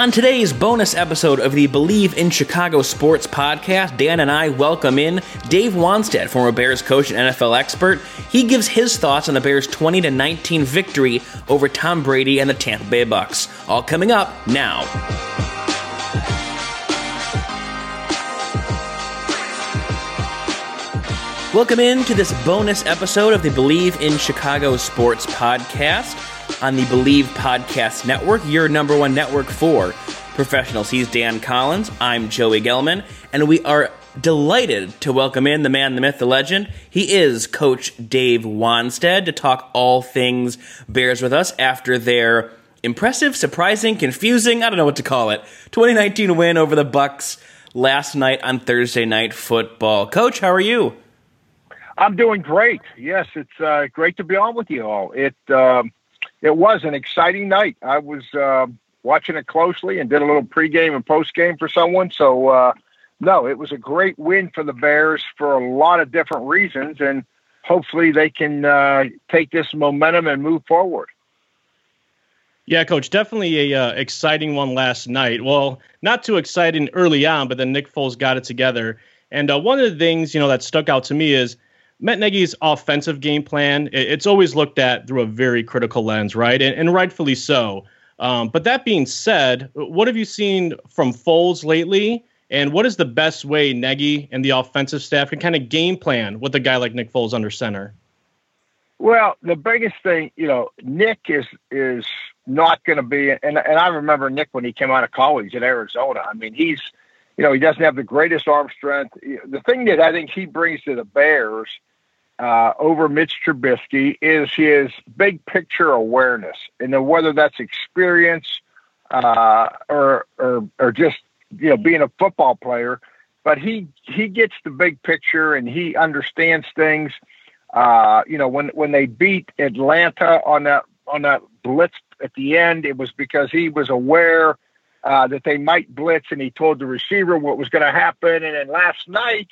On today's bonus episode of the Bleav in Chicago Sports podcast, Dan and I welcome in Dave Wannstedt, former Bears coach and NFL expert. He gives his thoughts on the Bears' 20 19 victory over Tom Brady and the Tampa Bay Bucks. All coming up now. Welcome in to this bonus episode of the Bleav in Chicago Sports podcast on the Bleav Podcast Network, your number one network for professionals. He's Dan Collins. I'm Joey Gelman, and we are delighted to welcome in the man, the myth, the legend. He is Coach Dave Wannstedt to talk all things Bears with us after their impressive, surprising, confusing, I don't know what to call it, 2019 win over the Bucks last night on Thursday Night Football. Coach, how are you? I'm doing great. Yes, it's uh, great to be on with you all. It um, it was an exciting night. I was uh, watching it closely and did a little pregame and postgame for someone. So, uh, no, it was a great win for the Bears for a lot of different reasons, and hopefully they can uh, take this momentum and move forward. Yeah, coach, definitely a uh, exciting one last night. Well, not too exciting early on, but then Nick Foles got it together. And uh, one of the things you know that stuck out to me is Nagy's offensive game plan, it's always looked at through a very critical lens, right? And, and rightfully so. Um, but that being said, what have you seen from Foles lately? And what is the best way Nagy and the offensive staff can kind of game plan with a guy like Nick Foles under center? Well, the biggest thing, you know, Nick is is not going to be, and and I remember Nick when he came out of college at Arizona. I mean, he's, you know, he doesn't have the greatest arm strength. The thing that I think he brings to the Bears uh, over Mitch Trubisky is his big picture awareness, and then whether that's experience uh, or, or or just you know being a football player, but he he gets the big picture and he understands things. Uh, you know, when when they beat Atlanta on that on that blitz at the end, it was because he was aware uh, that they might blitz, and he told the receiver what was going to happen. And then last night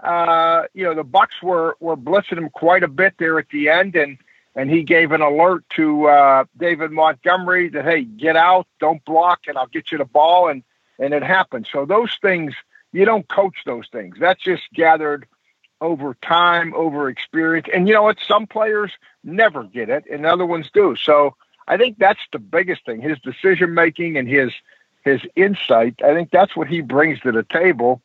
uh, you know, the Bucks were were blitzing him quite a bit there at the end, and and he gave an alert to uh, David Montgomery that hey, get out, don't block, and I'll get you the ball, and and it happened. So those things you don't coach those things. That's just gathered over time, over experience, and you know what? Some players never get it, and other ones do. So I think that's the biggest thing: his decision making and his his insight. I think that's what he brings to the table.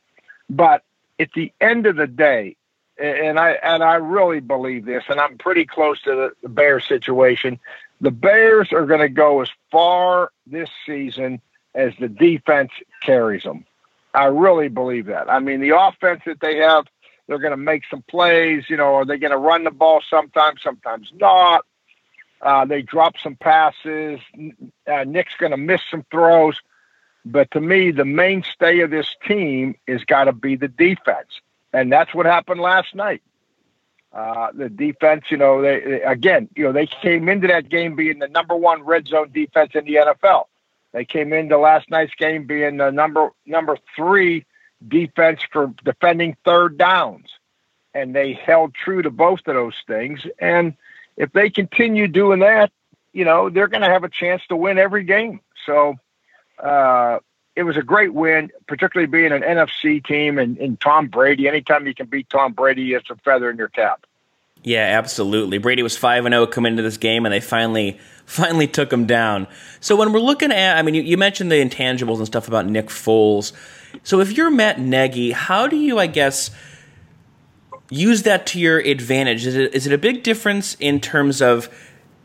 But at the end of the day, and I and I really believe this, and I'm pretty close to the, the Bears situation. The Bears are going to go as far this season as the defense carries them. I really believe that. I mean, the offense that they have, they're going to make some plays. You know, are they going to run the ball sometimes? Sometimes not. Uh, they drop some passes. Uh, Nick's going to miss some throws. But to me, the mainstay of this team is got to be the defense, and that's what happened last night. Uh, the defense, you know, they again, you know, they came into that game being the number one red zone defense in the NFL. They came into last night's game being the number number three defense for defending third downs, and they held true to both of those things. And if they continue doing that, you know, they're going to have a chance to win every game. So uh, it was a great win, particularly being an NFC team and, and Tom Brady. Anytime you can beat Tom Brady, it's a feather in your cap. Yeah, absolutely. Brady was five and zero oh coming into this game, and they finally finally took him down. So when we're looking at, I mean, you, you, mentioned the intangibles and stuff about Nick Foles. So if you're Matt Nagy, how do you, I guess, use that to your advantage? Is it is it a big difference in terms of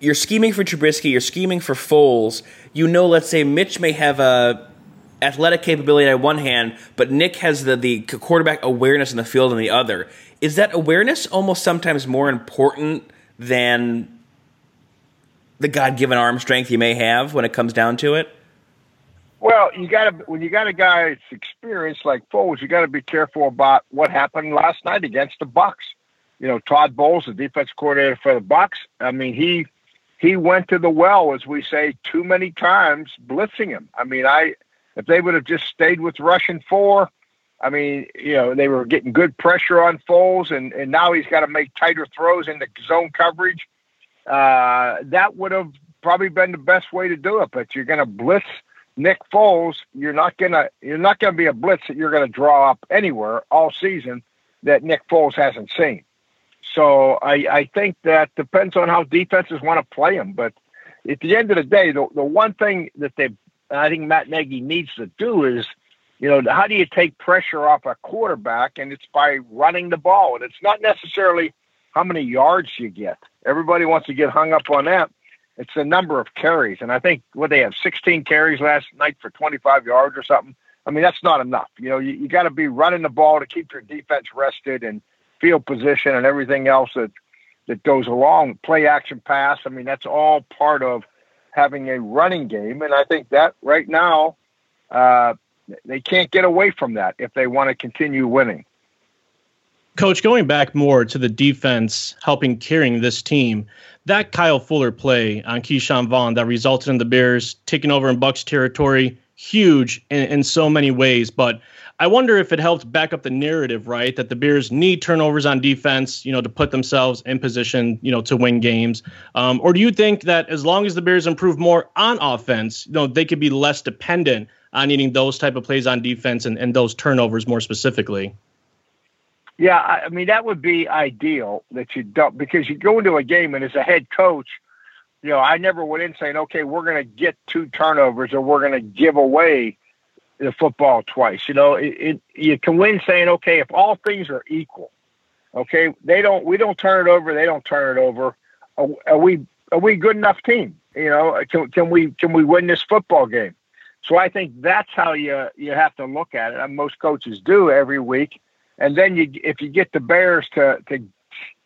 you're scheming for Trubisky, you're scheming for Foles. You know, let's say Mitch may have a athletic capability on one hand, but Nick has the the quarterback awareness in the field on the other. Is that awareness almost sometimes more important than the God given arm strength you may have when it comes down to it? Well, you got to when you got a guy that's experienced like Foles, you got to be careful about what happened last night against the Bucks. You know, Todd Bowles, the defense coordinator for the Bucks. I mean, he he went to the well, as we say, too many times, blitzing him. I mean, I if they would have just stayed with Russian four, I mean, you know, they were getting good pressure on Foles, and and now he's got to make tighter throws into zone coverage. Uh, that would have probably been the best way to do it. But you're going to blitz Nick Foles, you're not gonna you're not gonna be a blitz that you're gonna draw up anywhere all season that Nick Foles hasn't seen. So I, I think that depends on how defenses want to play him. But at the end of the day, the, the one thing that they I think Matt Nagy needs to do is, you know, how do you take pressure off a quarterback? And it's by running the ball. And it's not necessarily how many yards you get. Everybody wants to get hung up on that. It's the number of carries. And I think what they have 16 carries last night for 25 yards or something. I mean, that's not enough. You know, you, you got to be running the ball to keep your defense rested and field position and everything else that that goes along. Play action pass. I mean, that's all part of having a running game. And I think that right now, uh, they can't get away from that if they want to continue winning. Coach, going back more to the defense helping carrying this team, that Kyle Fuller play on Ke'Shawn Vaughn that resulted in the Bears taking over in Bucks territory, huge in, in so many ways. But I wonder if it helped back up the narrative, right? That the Bears need turnovers on defense, you know, to put themselves in position, you know, to win games. Um, or do you think that as long as the Bears improve more on offense, you know, they could be less dependent on needing those type of plays on defense and, and those turnovers more specifically? Yeah, I mean that would be ideal that you don't because you go into a game and as a head coach, you know, I never went in saying, okay, we're going to get two turnovers or we're going to give away the football twice. You know, it, it, you can win saying, okay, if all things are equal, okay, they don't, we don't turn it over, they don't turn it over. Are, are we, are we good enough team? You know, can, can we, can we win this football game? So I think that's how you, you have to look at it. And most coaches do every week. And then you, if you get the Bears to, to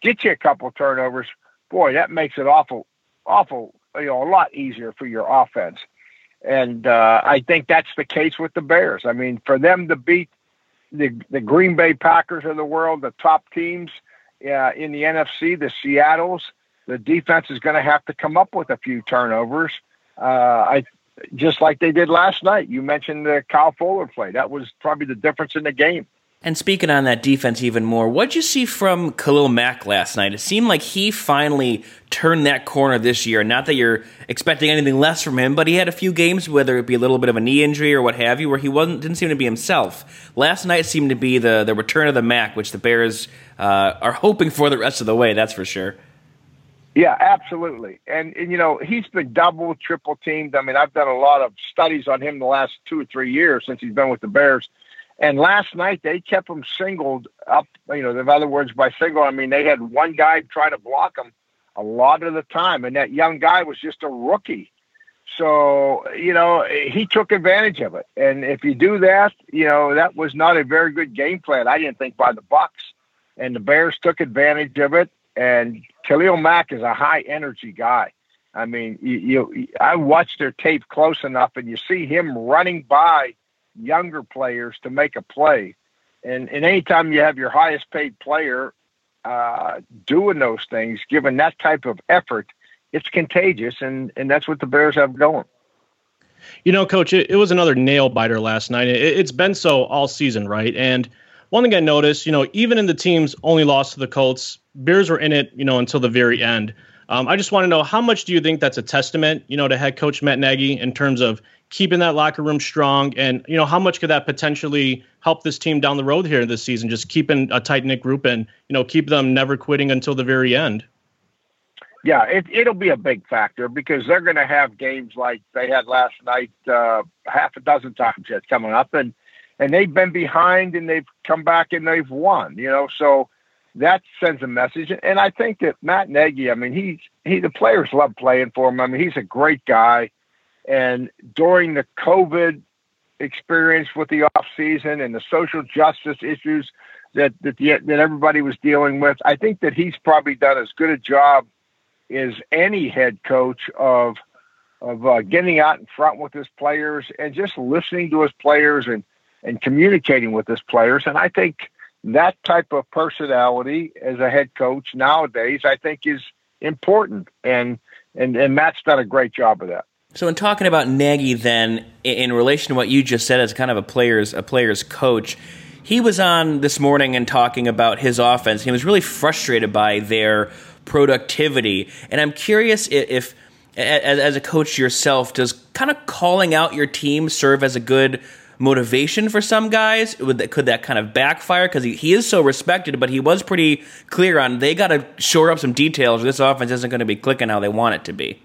get you a couple turnovers, boy, that makes it awful, awful, you know, a lot easier for your offense. And uh, I think that's the case with the Bears. I mean, for them to beat the the Green Bay Packers of the world, the top teams uh, in the NFC, the Seattle's, the defense is going to have to come up with a few turnovers. Uh, I just like they did last night. You mentioned the Kyle Fuller play. That was probably the difference in the game. And speaking on that defense even more, what'd you see from Khalil Mack last night? It seemed like he finally turned that corner this year. Not that you're expecting anything less from him, but he had a few games, whether it be a little bit of a knee injury or what have you, where he wasn't didn't seem to be himself. Last night seemed to be the the return of the Mack, which the Bears uh, are hoping for the rest of the way. That's for sure. Yeah, absolutely. And, and you know, he's been double, triple teamed. I mean, I've done a lot of studies on him the last two or three years since he's been with the Bears and last night they kept them singled up. You know, in other words, by single, I mean they had one guy try to block them a lot of the time, and that young guy was just a rookie. So you know he took advantage of it, and if you do that, you know that was not a very good game plan. I didn't think by the Bucks, and the Bears took advantage of it. And Khalil Mack is a high energy guy. I mean, you, you I watched their tape close enough, and you see him running by younger players to make a play. And, and anytime you have your highest paid player uh, doing those things, given that type of effort, it's contagious. And, and that's what the Bears have going. You know, coach, it, it was another nail biter last night. It, it's been so all season, right? And one thing I noticed, you know, even in the team's only loss to the Colts, Bears were in it, you know, until the very end. Um, I just want to know how much do you think that's a testament, you know, to head coach Matt Nagy in terms of keeping that locker room strong, and you know how much could that potentially help this team down the road here this season? Just keeping a tight knit group and you know keep them never quitting until the very end. Yeah, it, it'll be a big factor because they're going to have games like they had last night, uh, half a dozen times yet coming up, and and they've been behind and they've come back and they've won. You know, so that sends a message. And I think that Matt Nagy, I mean, he's he the players love playing for him. I mean, he's a great guy. And during the COVID experience with the off season and the social justice issues that that, the, that everybody was dealing with, I think that he's probably done as good a job as any head coach of of uh, getting out in front with his players and just listening to his players and and communicating with his players. And I think that type of personality as a head coach nowadays, I think, is important. And and and Matt's done a great job of that. So, in talking about Nagy, then, in relation to what you just said as kind of a player's a player's coach, he was on this morning and talking about his offense. He was really frustrated by their productivity, and I'm curious if as, as a coach yourself, does kind of calling out your team serve as a good motivation for some guys? Would could that kind of backfire? Because he, he is so respected, but he was pretty clear on they got to shore up some details. This offense isn't going to be clicking how they want it to be.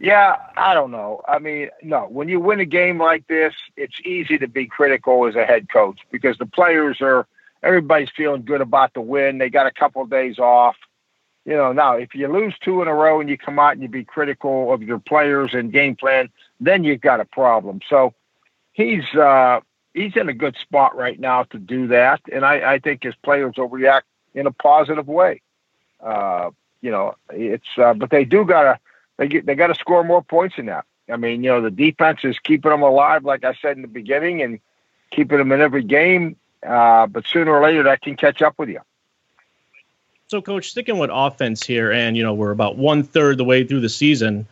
Yeah, I don't know. I mean, no, when you win a game like this, it's easy to be critical as a head coach because the players are, everybody's feeling good about the win. They got a couple of days off. You know, now if you lose two in a row and you come out and you be critical of your players and game plan, then you've got a problem. So he's, uh, he's in a good spot right now to do that. And I, I think his players will react in a positive way. Uh, you know, it's, uh, but they do got to, they get they got to score more points than that. I mean, you know, the defense is keeping them alive, like I said in the beginning, and keeping them in every game. Uh, but sooner or later, that can catch up with you. So, coach, sticking with offense here, and you know, we're about one third the way through the season.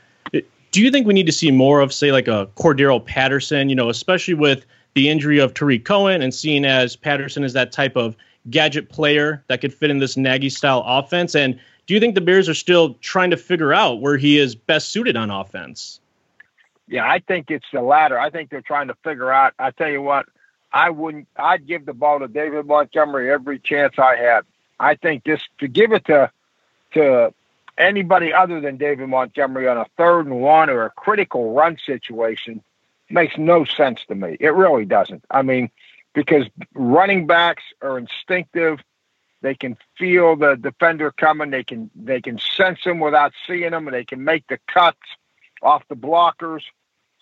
Do you think we need to see more of, say, like a Cordarrelle Patterson? You know, especially with the injury of Tarik Cohen, and seeing as Patterson is that type of gadget player that could fit in this Nagy style offense, and do you think the Bears are still trying to figure out where he is best suited on offense? Yeah, I think it's the latter. I think they're trying to figure out. I tell you what, I wouldn't. I'd give the ball to David Montgomery every chance I had. I think this to give it to to anybody other than David Montgomery on a third and one or a critical run situation makes no sense to me. It really doesn't. I mean, because running backs are instinctive they can feel the defender coming. They can they can sense him without seeing him, and they can make the cuts off the blockers.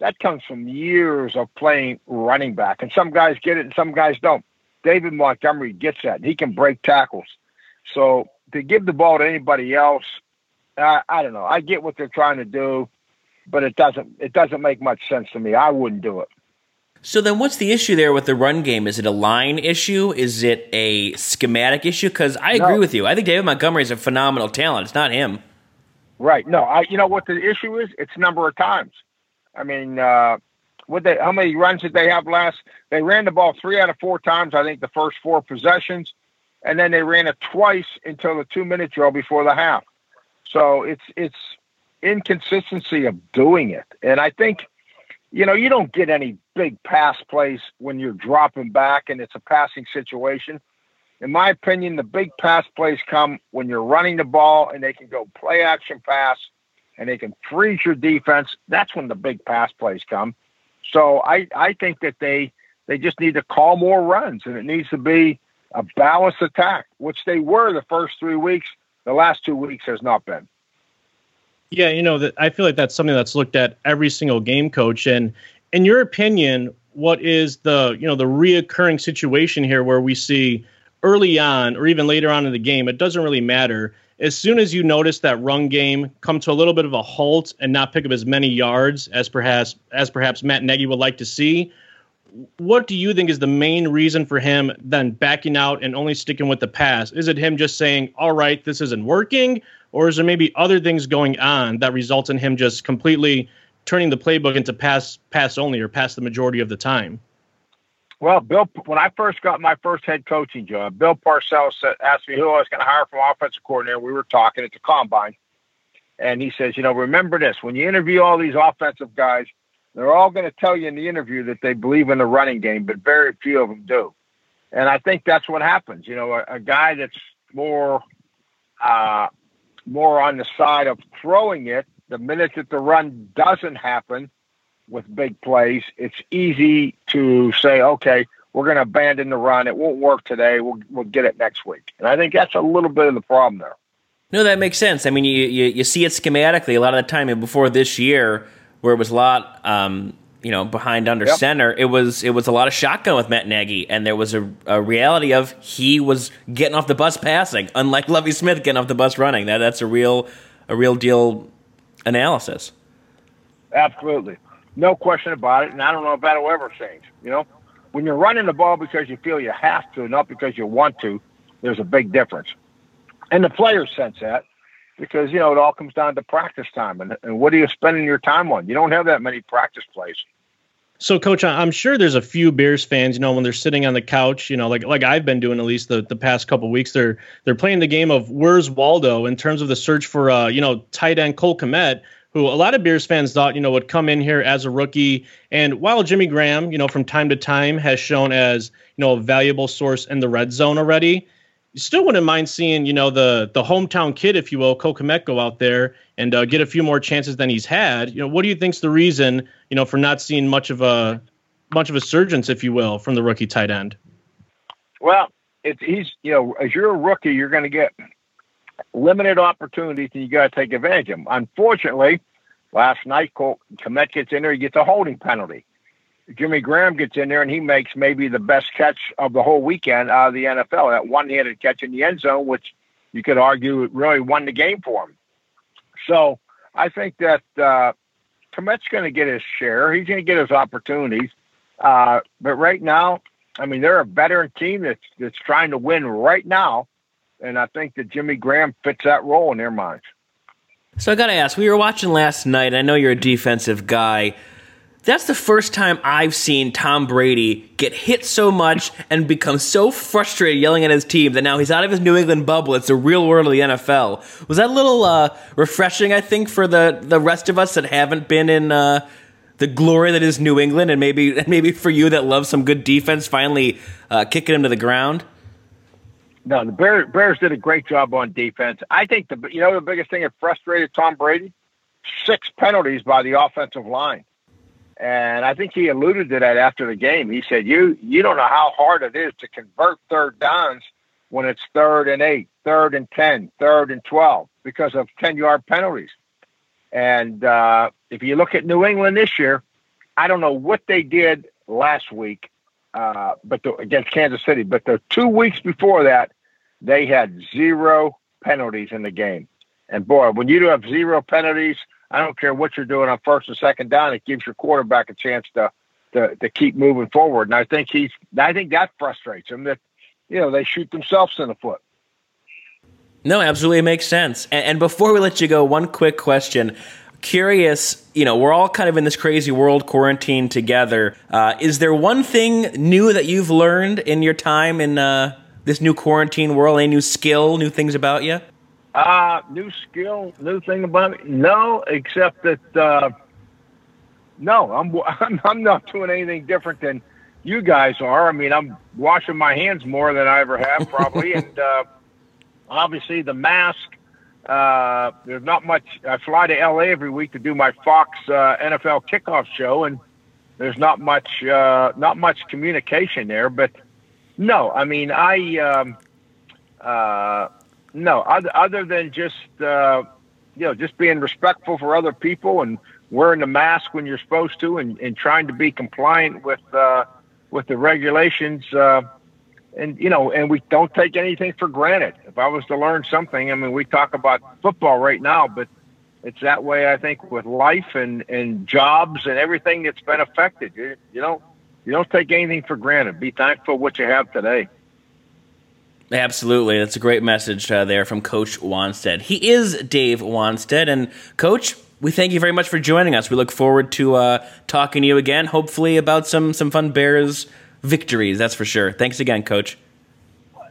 That comes from years of playing running back, and some guys get it and some guys don't. David Montgomery gets that. He can break tackles. So to give the ball to anybody else, I, I don't know. I get what they're trying to do, but it doesn't it doesn't make much sense to me. I wouldn't do it. So then, what's the issue there with the run game? Is it a line issue? Is it a schematic issue? Because I agree no. with you. I think David Montgomery is a phenomenal talent. It's not him. Right. No. I. You know what the issue is? It's number of times. I mean, uh, what they? How many runs did they have last? They ran the ball three out of four times. I think the first four possessions, and then they ran it twice until the two minute drill before the half. So it's it's inconsistency of doing it, and I think you know, you don't get any big pass plays when you're dropping back and it's a passing situation. In my opinion, the big pass plays come when you're running the ball and they can go play action pass and they can freeze your defense. That's when the big pass plays come. So I, I think that they they just need to call more runs and it needs to be a balanced attack, which they were the first three weeks. The last two weeks has not been. Yeah, you know, I feel like that's something that's looked at every single game coach. And in your opinion, what is the you know the reoccurring situation here where we see early on or even later on in the game, it doesn't really matter. As soon as you notice that run game come to a little bit of a halt and not pick up as many yards as perhaps as perhaps Matt Nagy would like to see, what do you think is the main reason for him then backing out and only sticking with the pass? Is it him just saying, "All right, this isn't working," or is there maybe other things going on that result in him just completely turning the playbook into pass pass only or pass the majority of the time? Well, Bill, when I first got my first head coaching job, Bill Parcells asked me who I was going to hire from offensive coordinator. We were talking at the combine, and he says, you know, remember this: when you interview all these offensive guys, they're all going to tell you in the interview that they believe in the running game, but very few of them do. And I think that's what happens. You know, a, a guy that's more uh, more on the side of throwing it. The minute that the run doesn't happen with big plays, it's easy to say, okay, we're going to abandon the run. It won't work today. We'll, we'll get it next week. And I think that's a little bit of the problem there. No, that makes sense. I mean, you, you, you see it schematically a lot of the time. Before this year, where it was a lot, um, you know, behind under yep. center, it was it was a lot of shotgun with Matt Nagy, and there was a, a, reality of he was getting off the bus passing, unlike Lovie Smith getting off the bus running. That that's a real a real deal analysis. Absolutely, no question about it, and I don't know if that'll ever change. You know, when you're running the ball because you feel you have to, not because you want to, there's a big difference, and the players sense that because you know it all comes down to practice time. And, and what are you spending your time on? You don't have that many practice plays. So, Coach, I'm sure there's a few Bears fans, you know, when they're sitting on the couch, you know, like like I've been doing at least the, the past couple weeks, they're they're playing the game of Where's Waldo in terms of the search for, uh, you know, tight end Cole Kmet, who a lot of Bears fans thought, you know, would come in here as a rookie. And while Jimmy Graham, you know, from time to time has shown as, you know, a valuable source in the red zone already, still wouldn't mind seeing, you know, the the hometown kid, if you will, Cole Kmet, go out there and uh, get a few more chances than he's had. You know, what do you think's the reason, you know, for not seeing much of a much of a surgence, if you will, from the rookie tight end? Well, it's he's you know, as you're a rookie, you're going to get limited opportunities, and you got to take advantage of them. Unfortunately, last night, Cole Kmet gets in there, he gets a holding penalty. Jimmy Graham gets in there and he makes maybe the best catch of the whole weekend out of the NFL. That one-handed catch in the end zone, which you could argue really won the game for him. So I think that uh, Kmet's going to get his share. He's going to get his opportunities. Uh, but right now, I mean, they're a veteran team that's that's trying to win right now, and I think that Jimmy Graham fits that role in their minds. So I got to ask, we were watching last night. I know you're a defensive guy. That's the first time I've seen Tom Brady get hit so much and become so frustrated yelling at his team that now he's out of his New England bubble. It's the real world of the NFL. Was that a little uh, refreshing, I think, for the, the rest of us that haven't been in uh, the glory that is New England and maybe, maybe for you that love some good defense finally uh, kicking him to the ground? No, the Bears, Bears did a great job on defense. I think the you know the biggest thing that frustrated Tom Brady, six penalties by the offensive line. And I think he alluded to that after the game. He said, "You you don't know how hard it is to convert third downs when it's third and eight, third and ten, third and twelve because of ten yard penalties." And uh, if you look at New England this year, I don't know what they did last week, uh, but the, against Kansas City. But the two weeks before that, they had zero penalties in the game. And boy, when you do have zero penalties I don't care what you're doing on first and second down. It gives your quarterback a chance to to, to keep moving forward. And I think he's I think that frustrates him that you know they shoot themselves in the foot. No, absolutely it makes sense. And, and before we let you go, one quick question. Curious, you know, we're all kind of in this crazy world quarantined together. Uh, is there one thing new that you've learned in your time in uh, this new quarantine world? Any new skill, new things about you? Uh, new skill, new thing about it? No, except that, uh, no, I'm, I'm, I'm not doing anything different than you guys are. I mean, I'm washing my hands more than I ever have probably. and, uh, obviously the mask, uh, there's not much, I fly to LA every week to do my Fox, uh, NFL kickoff show and there's not much, uh, not much communication there, but no, I mean, I, um, uh, no, other, other than just uh, you know just being respectful for other people and wearing the mask when you're supposed to, and, and trying to be compliant with uh, with the regulations. Uh, and you know, and we don't take anything for granted. If I was to learn something, I mean, we talk about football right now, but it's that way. I think with life and and jobs and everything that's been affected. You, you you don't take anything for granted. Be thankful what you have today. Absolutely. That's a great message uh, there from Coach Wannstedt. He is Dave Wannstedt. And, Coach, we thank you very much for joining us. We look forward to uh, talking to you again, hopefully about some, some fun Bears victories. That's for sure. Thanks again, Coach.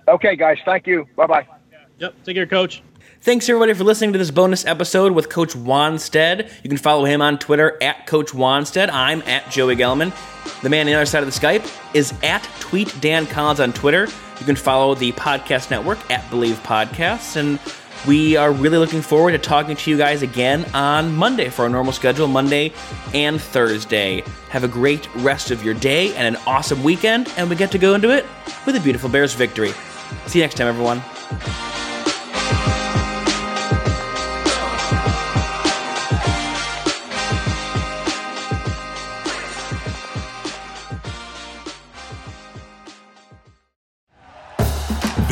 Okay, guys. Thank you. Bye bye. Yep. Take care, Coach. Thanks everybody for listening to this bonus episode with Coach Wannstedt. You can follow him on Twitter at Coach Wannstedt. I'm at Joey Gelman. The man on the other side of the Skype is at Tweet Dan Collins on Twitter. You can follow the podcast network at Bleav Podcasts. And we are really looking forward to talking to you guys again on Monday for our normal schedule, Monday and Thursday. Have a great rest of your day and an awesome weekend, and we get to go into it with a beautiful Bears victory. See you next time, everyone.